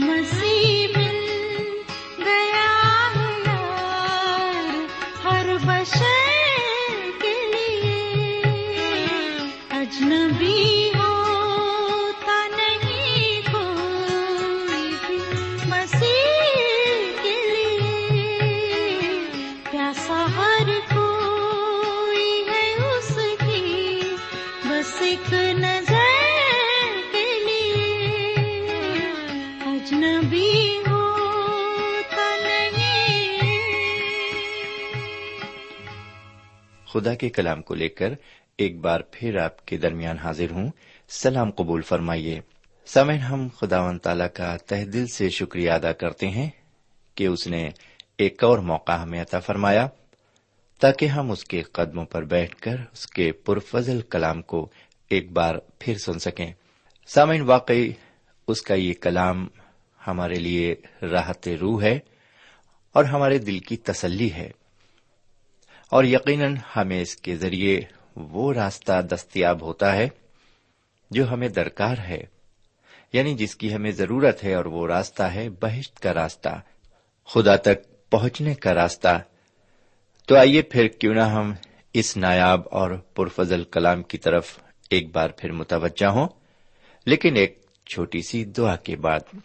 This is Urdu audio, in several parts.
سیم خدا کے کلام کو لے کر ایک بار پھر آپ کے درمیان حاضر ہوں۔ سلام قبول فرمائیے۔ سمن ہم خدا و تعالی کا تہ دل سے شکریہ ادا کرتے ہیں کہ اس نے ایک اور موقع ہمیں عطا فرمایا تاکہ ہم اس کے قدموں پر بیٹھ کر اس کے پرفضل کلام کو ایک بار پھر سن سکیں۔ سامعین، واقعی اس کا یہ کلام ہمارے لیے راحت روح ہے اور ہمارے دل کی تسلی ہے۔ اور یقیناً ہمیں اس کے ذریعے وہ راستہ دستیاب ہوتا ہے جو ہمیں درکار ہے یعنی جس کی ہمیں ضرورت ہے اور وہ راستہ ہے بہشت کا راستہ، خدا تک پہنچنے کا راستہ۔ تو آئیے پھر کیوں نہ ہم اس نایاب اور پرفضل کلام کی طرف ایک بار پھر متوجہ ہوں۔ لیکن ایک چھوٹی سی دعا کے بعد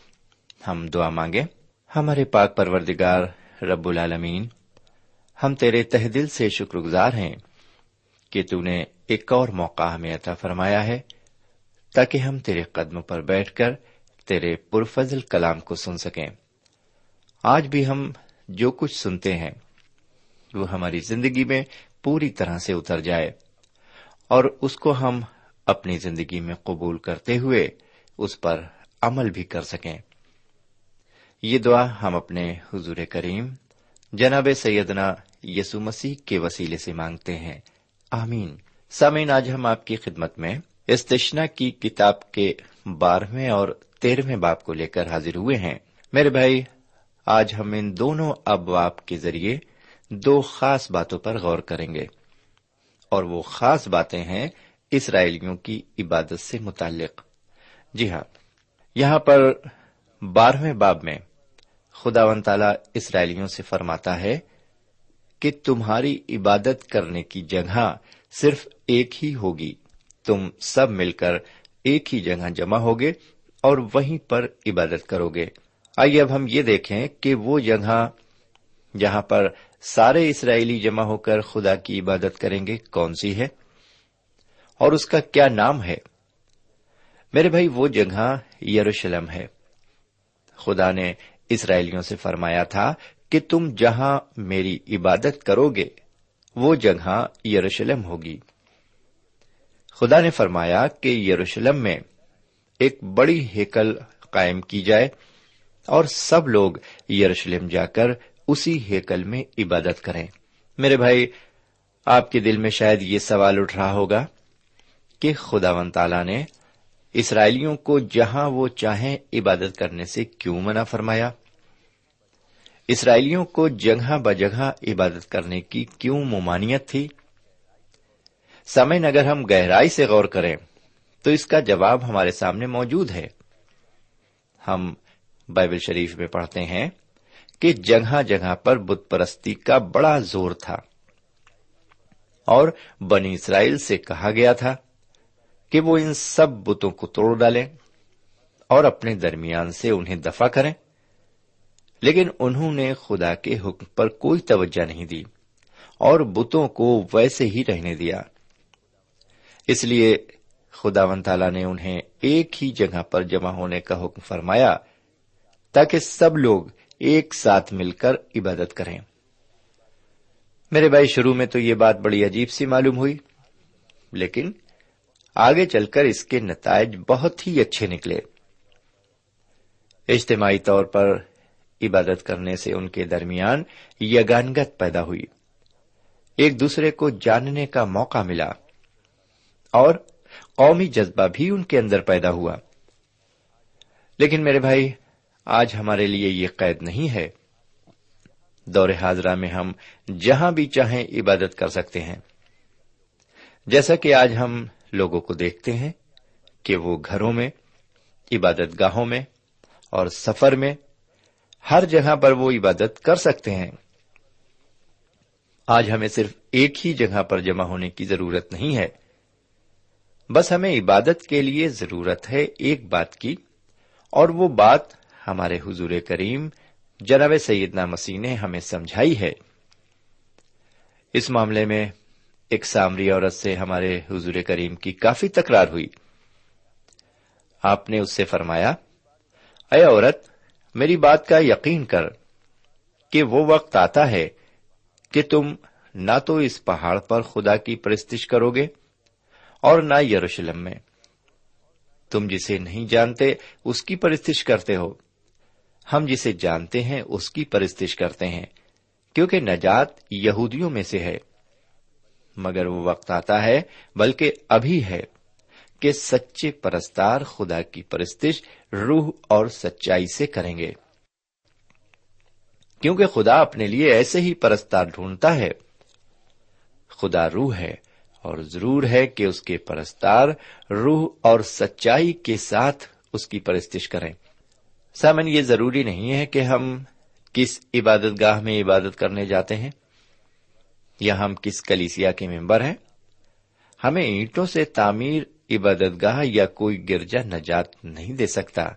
ہم دعا مانگے ہمارے پاک پروردگار رب العالمین ہم تیرے تہ دل سے شکر گزار ہیں کہ تو نے ایک اور موقع ہمیں عطا فرمایا ہے، تاکہ ہم تیرے قدموں پر بیٹھ کر تیرے پرفضل کلام کو سن سکیں۔ آج بھی ہم جو کچھ سنتے ہیں، وہ ہماری زندگی میں پوری طرح سے اتر جائے اور اس کو ہم اپنی زندگی میں قبول کرتے ہوئے اس پر عمل بھی کر سکیں۔ یہ دعا ہم اپنے حضور کریم جناب سیدنا یسو مسیح کے وسیلے سے مانگتے ہیں۔ آمین۔ سامعین، آج ہم آپ کی خدمت میں استشنا کی کتاب کے بارہویں اور تیرہویں باپ کو لے کر حاضر ہوئے ہیں۔ میرے بھائی، آج ہم ان دونوں ابواب کے ذریعے دو خاص باتوں پر غور کریں گے۔ اور وہ خاص باتیں ہیں اسرائیلیوں کی عبادت سے متعلق۔ جی ہاں یہاں پر بارہویں باب میں خدا ون تعالی اسرائیلیوں سے فرماتا ہے کہ تمہاری عبادت کرنے کی جگہ صرف ایک ہی ہوگی۔ تم سب مل کر ایک ہی جگہ جمع ہوگے اور وہیں پر عبادت کرو گے آئیے اب ہم یہ دیکھیں کہ وہ جگہ جہاں پر سارے اسرائیلی جمع ہو کر خدا کی عبادت کریں گے کون سی ہے؟ اور اس کا کیا نام ہے؟ میرے بھائی، وہ جگہ یروشلم ہے۔ خدا نے اسرائیلیوں سے فرمایا تھا کہ تم جہاں میری عبادت کرو گے، وہ جگہ یروشلم ہوگی۔ خدا نے فرمایا کہ یروشلم میں ایک بڑی ہیکل قائم کی جائے اور سب لوگ یروشلم جا کر اسی ہیکل میں عبادت کریں۔ میرے بھائی، آپ کے دل میں شاید یہ سوال اٹھ رہا ہوگا کہ خدا ون تعالی نے اسرائیلیوں کو جہاں وہ چاہیں عبادت کرنے سے کیوں منع فرمایا؟ اسرائیلیوں کو جگہ بجگہ عبادت کرنے کی کیوں ممانعت تھی؟ سمن اگر ہم گہرائی سے غور کریں، تو اس کا جواب ہمارے سامنے موجود ہے۔ ہم بائبل شریف میں پڑھتے ہیں کہ جگہ جگہ پر بت پرستی کا بڑا زور تھا۔ اور بنی اسرائیل سے کہا گیا تھا کہ وہ ان سب بتوں کو توڑ ڈالیں اور اپنے درمیان سے انہیں دفاع کریں۔ لیکن انہوں نے خدا کے حکم پر کوئی توجہ نہیں دی اور بتوں کو ویسے ہی رہنے دیا۔ اس لیے خدا ون تعالی نے انہیں ایک ہی جگہ پر جمع ہونے کا حکم فرمایا تاکہ سب لوگ ایک ساتھ مل کر عبادت کریں۔ میرے بھائی، شروع میں تو یہ بات بڑی عجیب سی معلوم ہوئی، لیکن آگے چل کر اس کے نتائج بہت ہی اچھے نکلے۔ اجتماعی طور پر عبادت کرنے سے ان کے درمیان یگانگت پیدا ہوئی۔ ایک دوسرے کو جاننے کا موقع ملا اور قومی جذبہ بھی ان کے اندر پیدا ہوا۔ لیکن میرے بھائی، آج ہمارے لیے یہ قید نہیں ہے۔ دور حاضرہ میں ہم جہاں بھی چاہیں عبادت کر سکتے ہیں۔ جیسا کہ آج ہم لوگوں کو دیکھتے ہیں کہ وہ گھروں میں عبادت گاہوں میں اور سفر میں ہر جگہ پر وہ عبادت کر سکتے ہیں۔ آج ہمیں صرف ایک ہی جگہ پر جمع ہونے کی ضرورت نہیں ہے۔ بس ہمیں عبادت کے لیے ضرورت ہے ایک بات کی، اور وہ بات ہمارے حضور کریم جناب سیدنا مسیح نے ہمیں سمجھائی ہے۔ اس معاملے میں ایک سامری عورت سے ہمارے حضور کریم کی کافی تکرار ہوئی۔ آپ نے اس سے فرمایا، اے عورت میری بات کا یقین کر کہ وہ وقت آتا ہے کہ تم نہ تو اس پہاڑ پر خدا کی پرستش کرو گے اور نہ یروشلم میں۔ تم جسے نہیں جانتے اس کی پرستش کرتے ہو۔ ہم جسے جانتے ہیں اس کی پرستش کرتے ہیں، کیونکہ نجات یہودیوں میں سے ہے۔ مگر وہ وقت آتا ہے، بلکہ ابھی ہے، کہ سچے پرستار خدا کی پرستش روح اور سچائی سے کریں گے۔ کیونکہ خدا اپنے لیے ایسے ہی پرستار ڈھونڈتا ہے۔ خدا روح ہے اور ضرور ہے کہ اس کے پرستار روح اور سچائی کے ساتھ اس کی پرستش کریں۔ سامن، یہ ضروری نہیں ہے کہ ہم کس عبادت گاہ میں عبادت کرنے جاتے ہیں یا ہم کس کلیسیا کے ممبر ہیں۔ ہمیں اینٹوں سے تعمیر عبادت گاہ یا کوئی گرجا نجات نہیں دے سکتا۔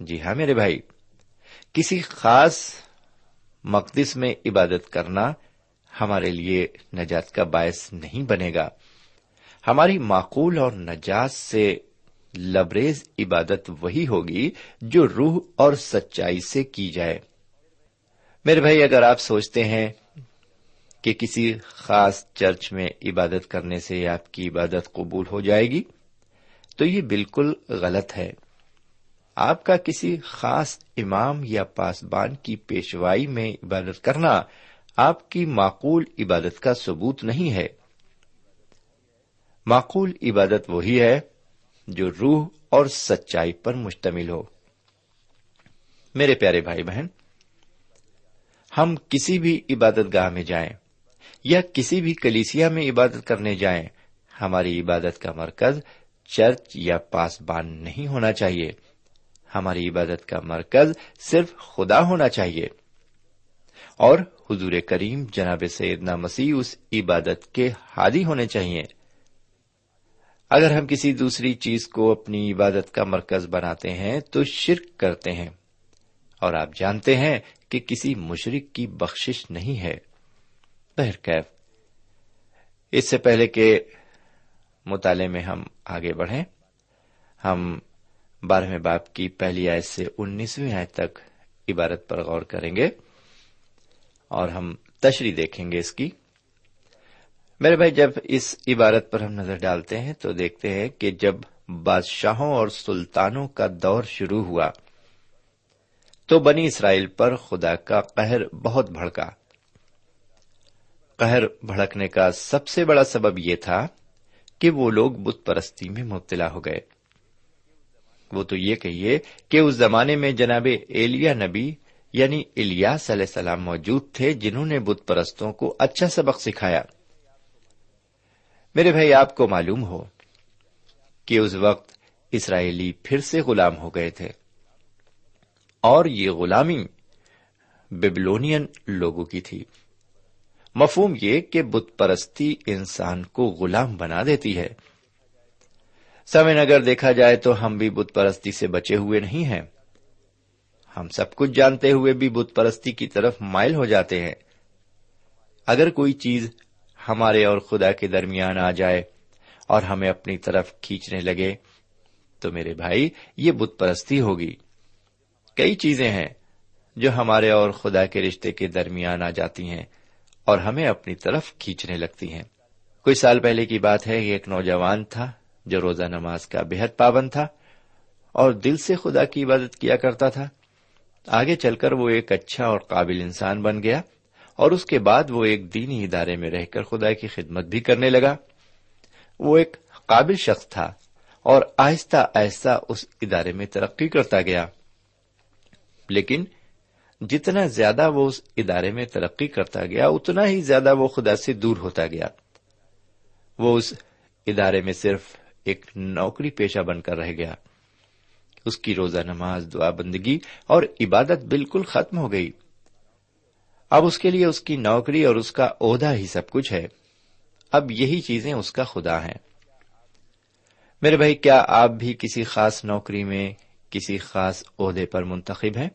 جی ہاں میرے بھائی، کسی خاص مقدس میں عبادت کرنا ہمارے لیے نجات کا باعث نہیں بنے گا۔ ہماری معقول اور نجات سے لبریز عبادت وہی ہوگی جو روح اور سچائی سے کی جائے۔ میرے بھائی، اگر آپ سوچتے ہیں کہ کسی خاص چرچ میں عبادت کرنے سے آپ کی عبادت قبول ہو جائے گی، تو یہ بالکل غلط ہے۔ آپ کا کسی خاص امام یا پاسبان کی پیشوائی میں عبادت کرنا آپ کی معقول عبادت کا ثبوت نہیں ہے۔ معقول عبادت وہی ہے جو روح اور سچائی پر مشتمل ہو۔ میرے پیارے بھائی بہن، ہم کسی بھی عبادت گاہ میں جائیں یا کسی بھی کلیسیا میں عبادت کرنے جائیں، ہماری عبادت کا مرکز چرچ یا پاسبان نہیں ہونا چاہیے۔ ہماری عبادت کا مرکز صرف خدا ہونا چاہیے۔ اور حضور کریم جناب سیدنا مسیح اس عبادت کے ہادی ہونے چاہیے۔ اگر ہم کسی دوسری چیز کو اپنی عبادت کا مرکز بناتے ہیں تو شرک کرتے ہیں۔ اور آپ جانتے ہیں کہ کسی مشرق کی بخشش نہیں ہے۔ بہرکیف اس سے پہلے کہ مطالعے میں ہم آگے بڑھیں، ہم بارہویں باپ کی پہلی آیت سے انیسویں آیت تک عبارت پر غور کریں گے اور ہم تشریح دیکھیں گے اس کی۔ میرے بھائی، جب اس عبارت پر ہم نظر ڈالتے ہیں تو دیکھتے ہیں کہ جب بادشاہوں اور سلطانوں کا دور شروع ہوا تو بنی اسرائیل پر خدا کا قہر بہت بھڑکا۔ قہر بھڑکنے کا سب سے بڑا سبب یہ تھا کہ وہ لوگ بت پرستی میں مبتلا ہو گئے۔ وہ تو یہ کہیے کہ اس زمانے میں جناب ایلیا نبی یعنی الیاس علیہ السلام موجود تھے جنہوں نے بت پرستوں کو اچھا سبق سکھایا۔ میرے بھائی، آپ کو معلوم ہو کہ اس وقت اسرائیلی پھر سے غلام ہو گئے تھے۔ اور یہ غلامی بیبلونین لوگوں کی تھی۔ مفہوم یہ کہ بت پرستی انسان کو غلام بنا دیتی ہے۔ سمن اگر دیکھا جائے تو ہم بھی بت پرستی سے بچے ہوئے نہیں ہیں۔ ہم سب کچھ جانتے ہوئے بھی بت پرستی کی طرف مائل ہو جاتے ہیں۔ اگر کوئی چیز ہمارے اور خدا کے درمیان آ جائے اور ہمیں اپنی طرف کھینچنے لگے تو میرے بھائی، یہ بت پرستی ہوگی۔ کئی چیزیں ہیں جو ہمارے اور خدا کے رشتے کے درمیان آ جاتی ہیں۔ اور ہمیں اپنی طرف کھینچنے لگتی ہیں۔ کچھ سال پہلے کی بات ہے کہ ایک نوجوان تھا جو روزہ نماز کا بےحد پابند تھا اور دل سے خدا کی عبادت کیا کرتا تھا۔ آگے چل کر وہ ایک اچھا اور قابل انسان بن گیا اور اس کے بعد وہ ایک دینی ادارے میں رہ کر خدا کی خدمت بھی کرنے لگا۔ وہ ایک قابل شخص تھا اور آہستہ آہستہ اس ادارے میں ترقی کرتا گیا۔ لیکن جتنا زیادہ وہ اس ادارے میں ترقی کرتا گیا، اتنا ہی زیادہ وہ خدا سے دور ہوتا گیا۔ وہ اس ادارے میں صرف ایک نوکری پیشہ بن کر رہ گیا۔ اس کی روزہ نماز، دعا بندگی اور عبادت بالکل ختم ہو گئی۔ اب اس کے لیے اس کی نوکری اور اس کا عہدہ ہی سب کچھ ہے۔ اب یہی چیزیں اس کا خدا ہیں۔ میرے بھائی، کیا آپ بھی کسی خاص نوکری میں، کسی خاص عہدے پر منتخب ہیں؟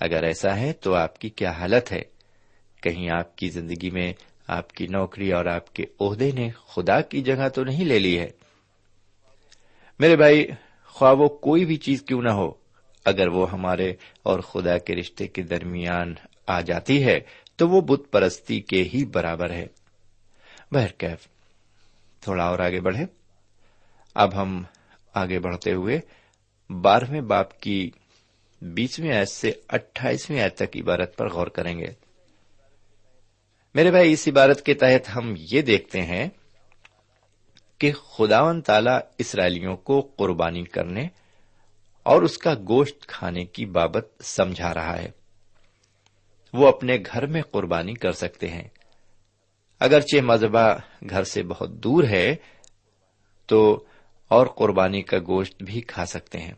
اگر ایسا ہے تو آپ کی کیا حالت ہے؟ کہیں آپ کی زندگی میں آپ کی نوکری اور آپ کے عہدے نے خدا کی جگہ تو نہیں لے لی ہے۔ میرے بھائی، خواہ وہ کوئی بھی چیز کیوں نہ ہو، اگر وہ ہمارے اور خدا کے رشتے کے درمیان آ جاتی ہے تو وہ بت پرستی کے ہی برابر ہے۔ بہرکیف تھوڑا اور آگے بڑھے اب ہم آگے بڑھتے ہوئے بارہویں باپ کی بیسویں آیت سے اٹھائیسویں آیت تک عبارت پر غور کریں گے۔ میرے بھائی، اس عبارت کے تحت ہم یہ دیکھتے ہیں کہ خداون تعالی اسرائیلیوں کو قربانی کرنے اور اس کا گوشت کھانے کی بابت سمجھا رہا ہے۔ وہ اپنے گھر میں قربانی کر سکتے ہیں۔ اگرچہ مذہبہ گھر سے بہت دور ہے، تو اور قربانی کا گوشت بھی کھا سکتے ہیں۔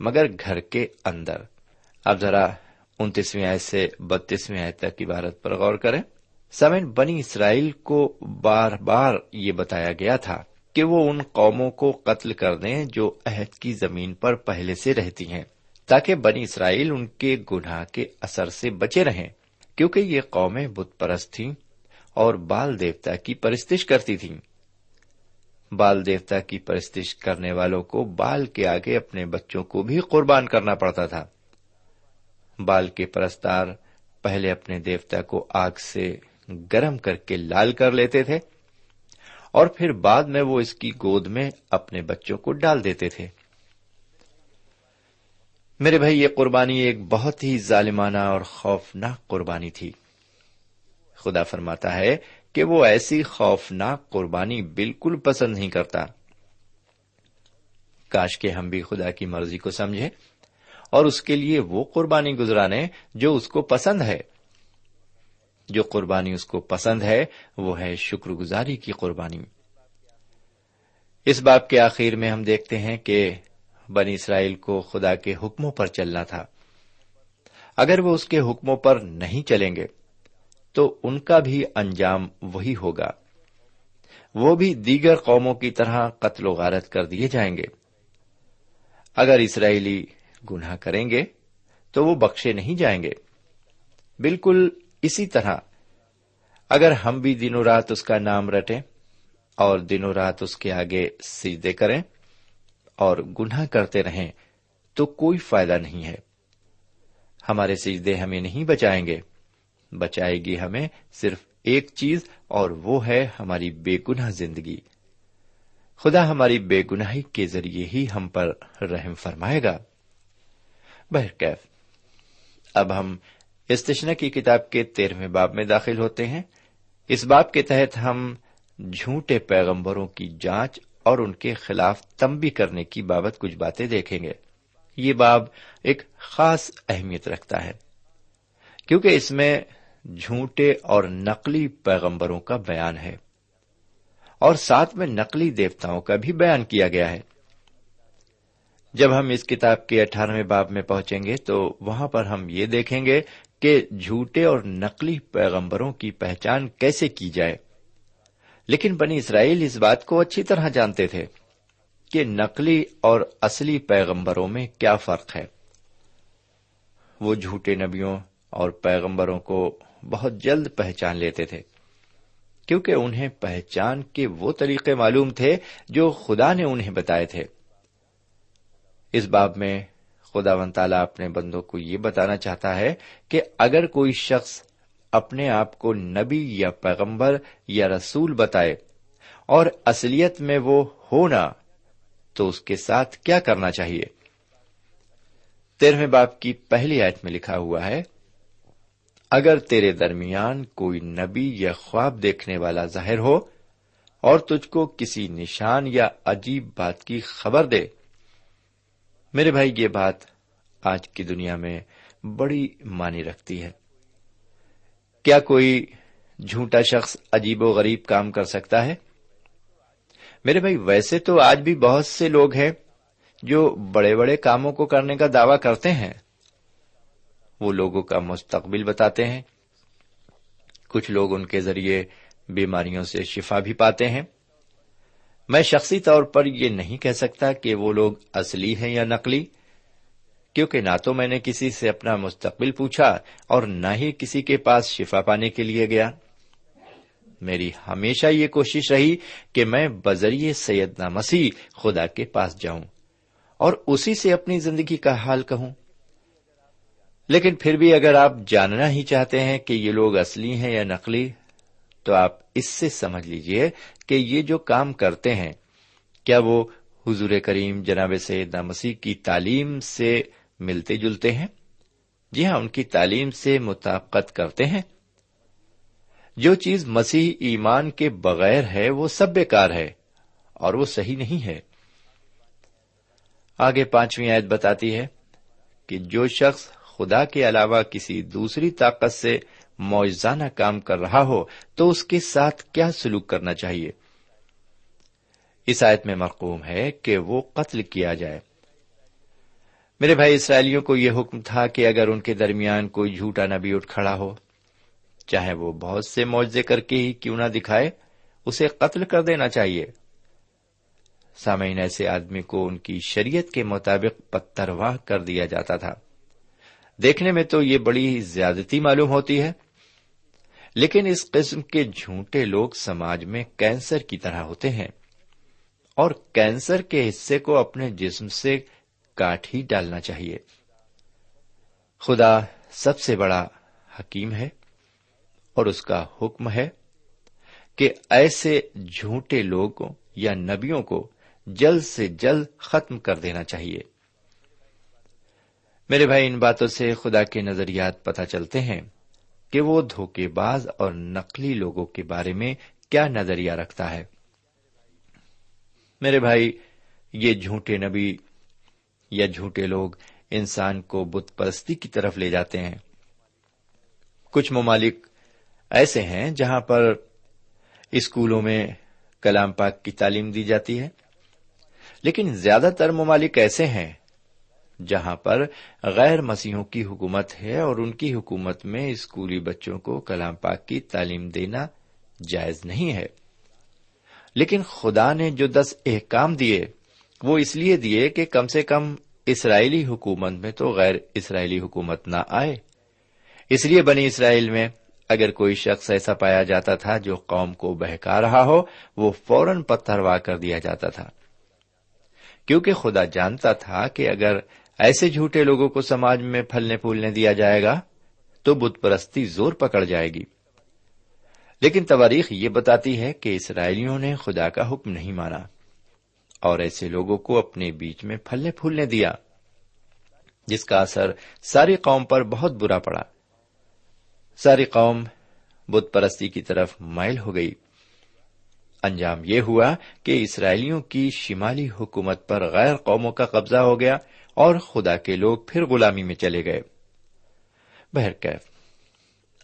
مگر گھر کے اندر۔ اب ذرا انتیسویں آئے سے بتیسویں آئے تک عبارت پر غور کریں۔ سمن بنی اسرائیل کو بار بار یہ بتایا گیا تھا کہ وہ ان قوموں کو قتل کر دیں جو عہد کی زمین پر پہلے سے رہتی ہیں، تاکہ بنی اسرائیل ان کے گناہ کے اثر سے بچے رہیں، کیونکہ یہ قومیں بت پرست تھیں اور بال دیوتا کی پرستش کرتی تھیں۔ بال دیوتا کی پرستش کرنے والوں کو بال کے آگے اپنے بچوں کو بھی قربان کرنا پڑتا تھا۔ بال کے پرستار پہلے اپنے دیوتا کو آگ سے گرم کر کے لال کر لیتے تھے اور پھر بعد میں وہ اس کی گود میں اپنے بچوں کو ڈال دیتے تھے۔ میرے بھائی، یہ قربانی ایک بہت ہی ظالمانہ اور خوفناک قربانی تھی۔ خدا فرماتا ہے کہ وہ ایسی خوفناک قربانی بالکل پسند نہیں کرتا۔ کاش کے ہم بھی خدا کی مرضی کو سمجھے اور اس کے لیے وہ قربانی گزرانے جو اس کو پسند ہے۔ جو قربانی اس کو پسند ہے، وہ ہے شکر گزاری کی قربانی۔ اس باب کے آخر میں ہم دیکھتے ہیں کہ بنی اسرائیل کو خدا کے حکموں پر چلنا تھا۔ اگر وہ اس کے حکموں پر نہیں چلیں گے تو ان کا بھی انجام وہی ہوگا۔ وہ بھی دیگر قوموں کی طرح قتل و غارت کر دیے جائیں گے۔ اگر اسرائیلی گناہ کریں گے تو وہ بخشے نہیں جائیں گے۔ بالکل اسی طرح، اگر ہم بھی دنوں رات اس کا نام رٹیں اور دنوں رات اس کے آگے سیدے کریں اور گناہ کرتے رہیں، تو کوئی فائدہ نہیں ہے۔ ہمارے سجدے ہمیں نہیں بچائیں گے۔ بچائے گی ہمیں صرف ایک چیز اور وہ ہے ہماری بے گناہ زندگی۔ خدا ہماری بے گناہی کے ذریعے ہی ہم پر رحم فرمائے گا۔ بہرکیف۔ اب ہم استشنا کی کتاب کے تیرہویں باب میں داخل ہوتے ہیں۔ اس باب کے تحت ہم جھوٹے پیغمبروں کی جانچ اور ان کے خلاف تمبی کرنے کی بابت کچھ باتیں دیکھیں گے۔ یہ باب ایک خاص اہمیت رکھتا ہے۔ کیونکہ اس میں جھوٹے اور نقلی پیغمبروں کا بیان ہے۔ اور ساتھ میں نقلی دیوتاؤں کا بھی بیان کیا گیا ہے۔ جب ہم اس کتاب کے اٹھارہویں باب میں پہنچیں گے تو وہاں پر ہم یہ دیکھیں گے کہ جھوٹے اور نقلی پیغمبروں کی پہچان کیسے کی جائے۔ لیکن بنی اسرائیل اس بات کو اچھی طرح جانتے تھے کہ نقلی اور اصلی پیغمبروں میں کیا فرق ہے۔ وہ جھوٹے نبیوں اور پیغمبروں کو بہت جلد پہچان لیتے تھے۔ کیونکہ انہیں پہچان کے وہ طریقے معلوم تھے جو خدا نے انہیں بتائے تھے۔ اس باب میں خدا و تعالیٰ اپنے بندوں کو یہ بتانا چاہتا ہے کہ اگر کوئی شخص اپنے آپ کو نبی یا پیغمبر یا رسول بتائے اور اصلیت میں وہ ہونا تو اس کے ساتھ کیا کرنا چاہیے؟ تیرہویں باپ کی پہلی آیت میں لکھا ہوا ہے اگر تیرے درمیان کوئی نبی یا خواب دیکھنے والا ظاہر ہو اور تجھ کو کسی نشان یا عجیب بات کی خبر دے۔ میرے بھائی، یہ بات آج کی دنیا میں بڑی مانی رکھتی ہے۔ کیا کوئی جھوٹا شخص عجیب و غریب کام کر سکتا ہے؟ میرے بھائی، ویسے تو آج بھی بہت سے لوگ ہیں جو بڑے بڑے کاموں کو کرنے کا دعوی کرتے ہیں۔ وہ لوگوں کا مستقبل بتاتے ہیں۔ کچھ لوگ ان کے ذریعے بیماریوں سے شفا بھی پاتے ہیں۔ میں شخصی طور پر یہ نہیں کہہ سکتا کہ وہ لوگ اصلی ہیں یا نقلی، کیونکہ نہ تو میں نے کسی سے اپنا مستقبل پوچھا اور نہ ہی کسی کے پاس شفا پانے کے لیے گیا۔ میری ہمیشہ یہ کوشش رہی کہ میں بذریعے سیدنا مسیح خدا کے پاس جاؤں اور اسی سے اپنی زندگی کا حال کہوں۔ لیکن پھر بھی اگر آپ جاننا ہی چاہتے ہیں کہ یہ لوگ اصلی ہیں یا نقلی، تو آپ اس سے سمجھ لیجیے کہ یہ جو کام کرتے ہیں، کیا وہ حضور کریم جناب سیدنا مسیح کی تعلیم سے ملتے جلتے ہیں؟ جی ہاں ان کی تعلیم سے مطابقت کرتے ہیں۔ جو چیز مسیح ایمان کے بغیر ہے، وہ سب بیکار ہے اور وہ صحیح نہیں ہے۔ آگے پانچویں آیت بتاتی ہے کہ جو شخص خدا کے علاوہ کسی دوسری طاقت سے موجزانہ کام کر رہا ہو تو اس کے ساتھ کیا سلوک کرنا چاہیے؟ اس آیت میں مرقوم ہے کہ وہ قتل کیا جائے۔ میرے بھائی اسرائیلیوں کو یہ حکم تھا کہ اگر ان کے درمیان کوئی جھوٹا نبی اٹھ کھڑا ہو، چاہے وہ بہت سے معاوضے کر کے ہی کیوں نہ دکھائے، اسے قتل کر دینا چاہیے۔ سامعین، ایسے آدمی کو ان کی شریعت کے مطابق پتھرواہ کر دیا جاتا تھا۔ دیکھنے میں تو یہ بڑی زیادتی معلوم ہوتی ہے۔ لیکن اس قسم کے جھوٹے لوگ سماج میں کینسر کی طرح ہوتے ہیں۔ اور کینسر کے حصے کو اپنے جسم سے کاٹ ہی ڈالنا چاہیے۔ خدا سب سے بڑا حکیم ہے اور اس کا حکم ہے کہ ایسے جھوٹے لوگوں یا نبیوں کو جلد سے جلد ختم کر دینا چاہیے۔ میرے بھائی، ان باتوں سے خدا کے نظریات پتہ چلتے ہیں کہ وہ دھوکے باز اور نقلی لوگوں کے بارے میں کیا نظریہ رکھتا ہے۔ میرے بھائی، یہ جھوٹے نبی یا جھوٹے لوگ انسان کو بت پرستی کی طرف لے جاتے ہیں۔ کچھ ممالک ایسے ہیں جہاں پر اسکولوں میں کلام پاک کی تعلیم دی جاتی ہے، لیکن زیادہ تر ممالک ایسے ہیں جہاں پر غیر مسیحوں کی حکومت ہے اور ان کی حکومت میں اسکولی بچوں کو کلام پاک کی تعلیم دینا جائز نہیں ہے۔ لیکن خدا نے جو دس احکام دیے، وہ اس لیے دیے کہ کم سے کم اسرائیلی حکومت میں تو غیر اسرائیلی حکومت نہ آئے۔ اس لیے بنی اسرائیل میں اگر کوئی شخص ایسا پایا جاتا تھا جو قوم کو بہکا رہا ہو، وہ فوراً پتھروا کر دیا جاتا تھا۔ کیونکہ خدا جانتا تھا کہ اگر ایسے جھوٹے لوگوں کو سماج میں پھلنے پھولنے دیا جائے گا تو بت پرستی زور پکڑ جائے گی۔ لیکن تواریخ یہ بتاتی ہے کہ اسرائیلیوں نے خدا کا حکم نہیں مانا اور ایسے لوگوں کو اپنے بیچ میں پھلنے پھولنے دیا، جس کا اثر ساری قوم پر بہت برا پڑا۔ ساری قوم بت پرستی کی طرف مائل ہو گئی۔ انجام یہ ہوا کہ اسرائیلیوں کی شمالی حکومت پر غیر قوموں کا قبضہ ہو گیا اور خدا کے لوگ پھر غلامی میں چلے گئے۔ بہرکیف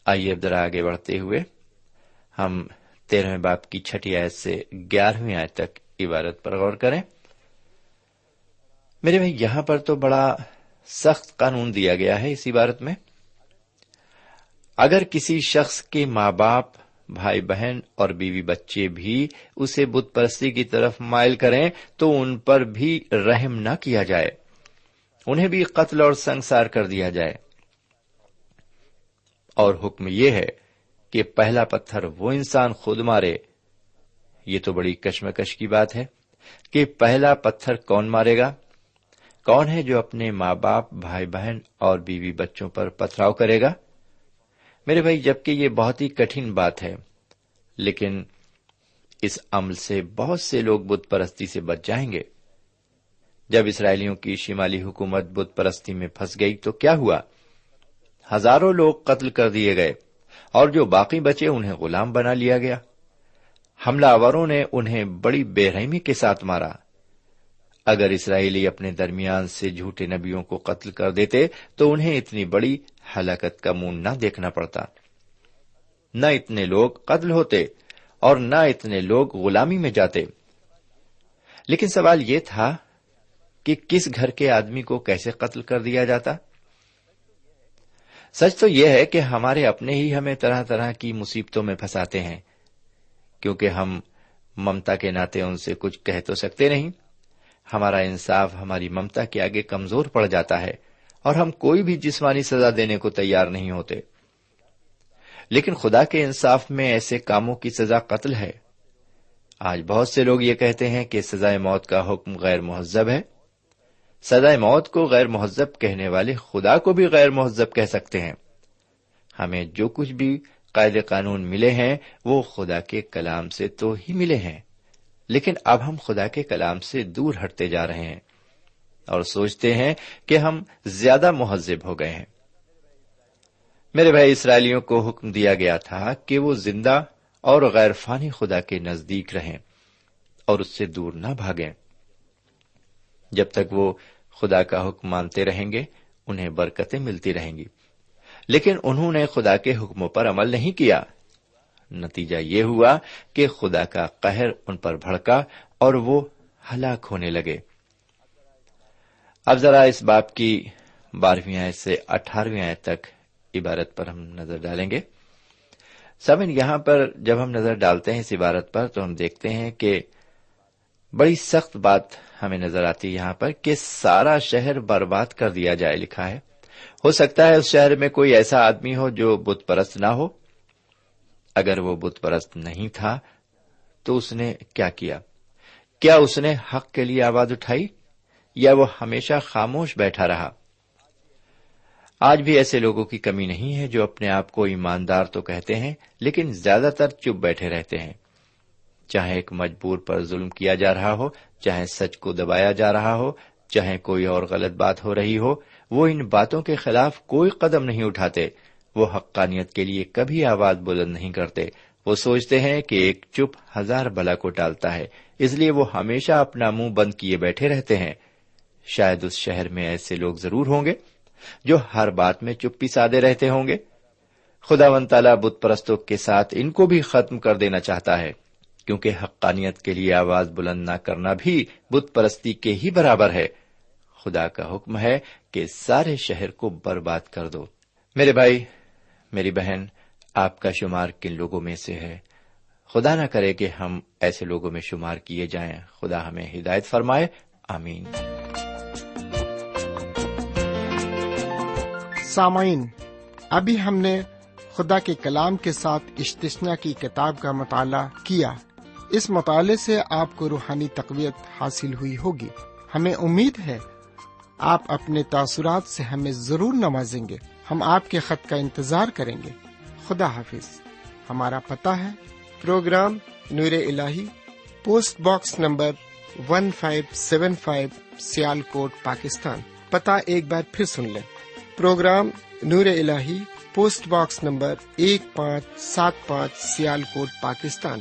آئیے اب ذرا آگے بڑھتے ہوئے، ہم تیرہویں باپ کی چھٹی آیت سے گیارہویں آیت تک عبارت پر غور کریں۔ میرے بھائی، یہاں پر تو بڑا سخت قانون دیا گیا ہے اس عبارت میں۔ اگر کسی شخص کے ماں باپ، بھائی بہن اور بیوی بچے بھی اسے بت پرستی کی طرف مائل کریں، تو ان پر بھی رحم نہ کیا جائے۔ انہیں بھی قتل اور سنسار کر دیا جائے۔ اور حکم یہ ہے کہ پہلا پتھر وہ انسان خود مارے۔ یہ تو بڑی کشمکش کی بات ہے کہ پہلا پتھر کون مارے گا؟ کون ہے جو اپنے ماں باپ بھائی بہن اور بیوی بچوں پر پتھراؤ کرے گا؟ میرے بھائی، جبکہ یہ بہت ہی کٹھن بات ہے، لیکن اس عمل سے بہت سے لوگ بت پرستی سے بچ جائیں گے۔ جب اسرائیلیوں کی شمالی حکومت بت پرستی میں پھنس گئی تو کیا ہوا؟ ہزاروں لوگ قتل کر دیے گئے اور جو باقی بچے انہیں غلام بنا لیا گیا۔ حملہ آوروں نے انہیں بڑی بے رحمی کے ساتھ مارا۔ اگر اسرائیلی اپنے درمیان سے جھوٹے نبیوں کو قتل کر دیتے تو انہیں اتنی بڑی ہلاکت کا منہ نہ دیکھنا پڑتا۔ نہ اتنے لوگ قتل ہوتے اور نہ اتنے لوگ غلامی میں جاتے۔ لیکن سوال یہ تھا کہ کس گھر کے آدمی کو کیسے قتل کر دیا جاتا؟ سچ تو یہ ہے کہ ہمارے اپنے ہی ہمیں طرح طرح کی مصیبتوں میں پھنساتے ہیں، کیونکہ ہم ممتا کے ناطے ان سے کچھ کہہ تو سکتے نہیں۔ ہمارا انصاف ہماری ممتا کے آگے کمزور پڑ جاتا ہے اور ہم کوئی بھی جسمانی سزا دینے کو تیار نہیں ہوتے۔ لیکن خدا کے انصاف میں ایسے کاموں کی سزا قتل ہے۔ آج بہت سے لوگ یہ کہتے ہیں کہ سزائے موت کا حکم غیر مہذب ہے۔ سزائے موت کو غیر مہذب کہنے والے خدا کو بھی غیر مہذب کہہ سکتے ہیں۔ ہمیں جو کچھ بھی قائد قانون ملے ہیں، وہ خدا کے کلام سے تو ہی ملے ہیں۔ لیکن اب ہم خدا کے کلام سے دور ہٹتے جا رہے ہیں اور سوچتے ہیں کہ ہم زیادہ مہذب ہو گئے ہیں۔ میرے بھائی، اسرائیلیوں کو حکم دیا گیا تھا کہ وہ زندہ اور غیر فانی خدا کے نزدیک رہیں اور اس سے دور نہ بھاگیں۔ جب تک وہ خدا کا حکم مانتے رہیں گے، انہیں برکتیں ملتی رہیں گی۔ لیکن انہوں نے خدا کے حکموں پر عمل نہیں کیا۔ نتیجہ یہ ہوا کہ خدا کا قہر ان پر بھڑکا اور وہ ہلاک ہونے لگے۔ اب ذرا اس باپ کی بارہویں آئے سے اٹھارہویں آئے تک عبارت پر ہم نظر ڈالیں گے۔ سمن یہاں پر جب ہم نظر ڈالتے ہیں اس عبارت پر تو ہم دیکھتے ہیں کہ بڑی سخت بات ہمیں نظر آتی ہے یہاں پر کہ سارا شہر برباد کر دیا جائے لکھا ہے۔ ہو سکتا ہے اس شہر میں کوئی ایسا آدمی ہو جو بت پرست نہ ہو۔ اگر وہ بت پرست نہیں تھا تو اس نے کیا کیا؟ کیا اس نے حق کے لیے آواز اٹھائی؟ یا وہ ہمیشہ خاموش بیٹھا رہا؟ آج بھی ایسے لوگوں کی کمی نہیں ہے جو اپنے آپ کو ایماندار تو کہتے ہیں، لیکن زیادہ تر چپ بیٹھے رہتے ہیں۔ چاہے ایک مجبور پر ظلم کیا جا رہا ہو، چاہے سچ کو دبایا جا رہا ہو، چاہے کوئی اور غلط بات ہو رہی ہو، وہ ان باتوں کے خلاف کوئی قدم نہیں اٹھاتے۔ وہ حقانیت کے لیے کبھی آواز بلند نہیں کرتے۔ وہ سوچتے ہیں کہ ایک چپ ہزار بلا کو ٹالتا ہے۔ اس لیے وہ ہمیشہ اپنا منہ بند کیے بیٹھے رہتے ہیں۔ شاید اس شہر میں ایسے لوگ ضرور ہوں گے جو ہر بات میں چپی سادے رہتے ہوں گے۔ خدا ون تعالی بت پرستوں کے ساتھ ان کو بھی ختم کر دینا چاہتا ہے۔ کیونکہ حقانیت کے لیے آواز بلند نہ کرنا بھی بت پرستی کے ہی برابر ہے۔ خدا کا حکم ہے کہ سارے شہر کو برباد کر دو۔ میرے بھائی، میری بہن، آپ کا شمار کن لوگوں میں سے ہے۔ خدا نہ کرے کہ ہم ایسے لوگوں میں شمار کیے جائیں۔ خدا ہمیں ہدایت فرمائے۔ آمین۔ سامعین، ابھی ہم نے خدا کے کلام کے ساتھ اشتشنا کی کتاب کا مطالعہ کیا۔ اس مطالعے سے آپ کو روحانی تقویت حاصل ہوئی ہوگی۔ ہمیں امید ہے آپ اپنے تاثرات سے ہمیں ضرور نوازیں گے۔ ہم آپ کے خط کا انتظار کریں گے۔ خدا حافظ۔ ہمارا پتہ ہے۔ پروگرام نور ال post box number one five seven five Sialkot Pakistan. پتا ایک بار پھر سن لیں۔ پروگرام نور ال پوسٹ باکس نمبر ایک پانچ، سات پانچ سیال کوٹ Pakistan.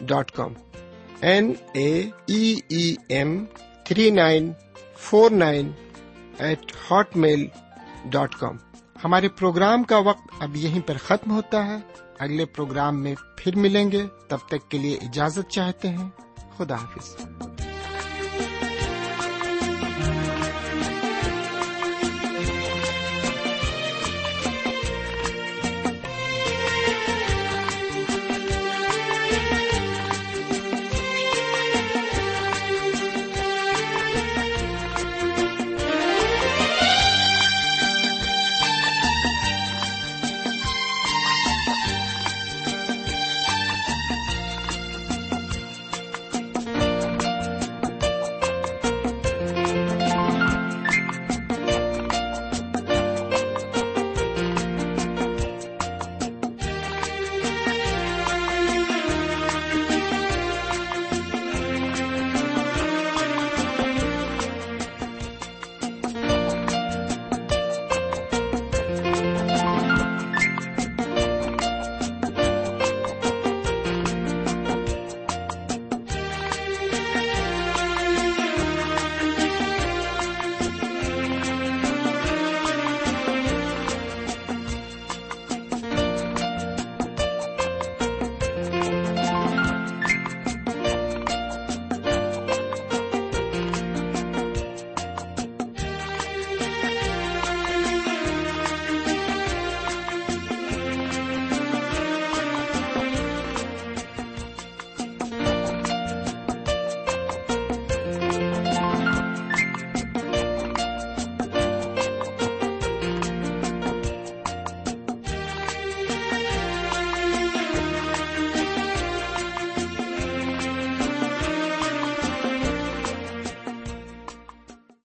dot com. N A E M three nine four nine eight hotmail dot com. ہمارے پروگرام کا وقت اب یہیں پر ختم ہوتا ہے۔ اگلے پروگرام میں پھر ملیں گے۔ تب تک کے لیے اجازت چاہتے ہیں۔ خدا حافظ۔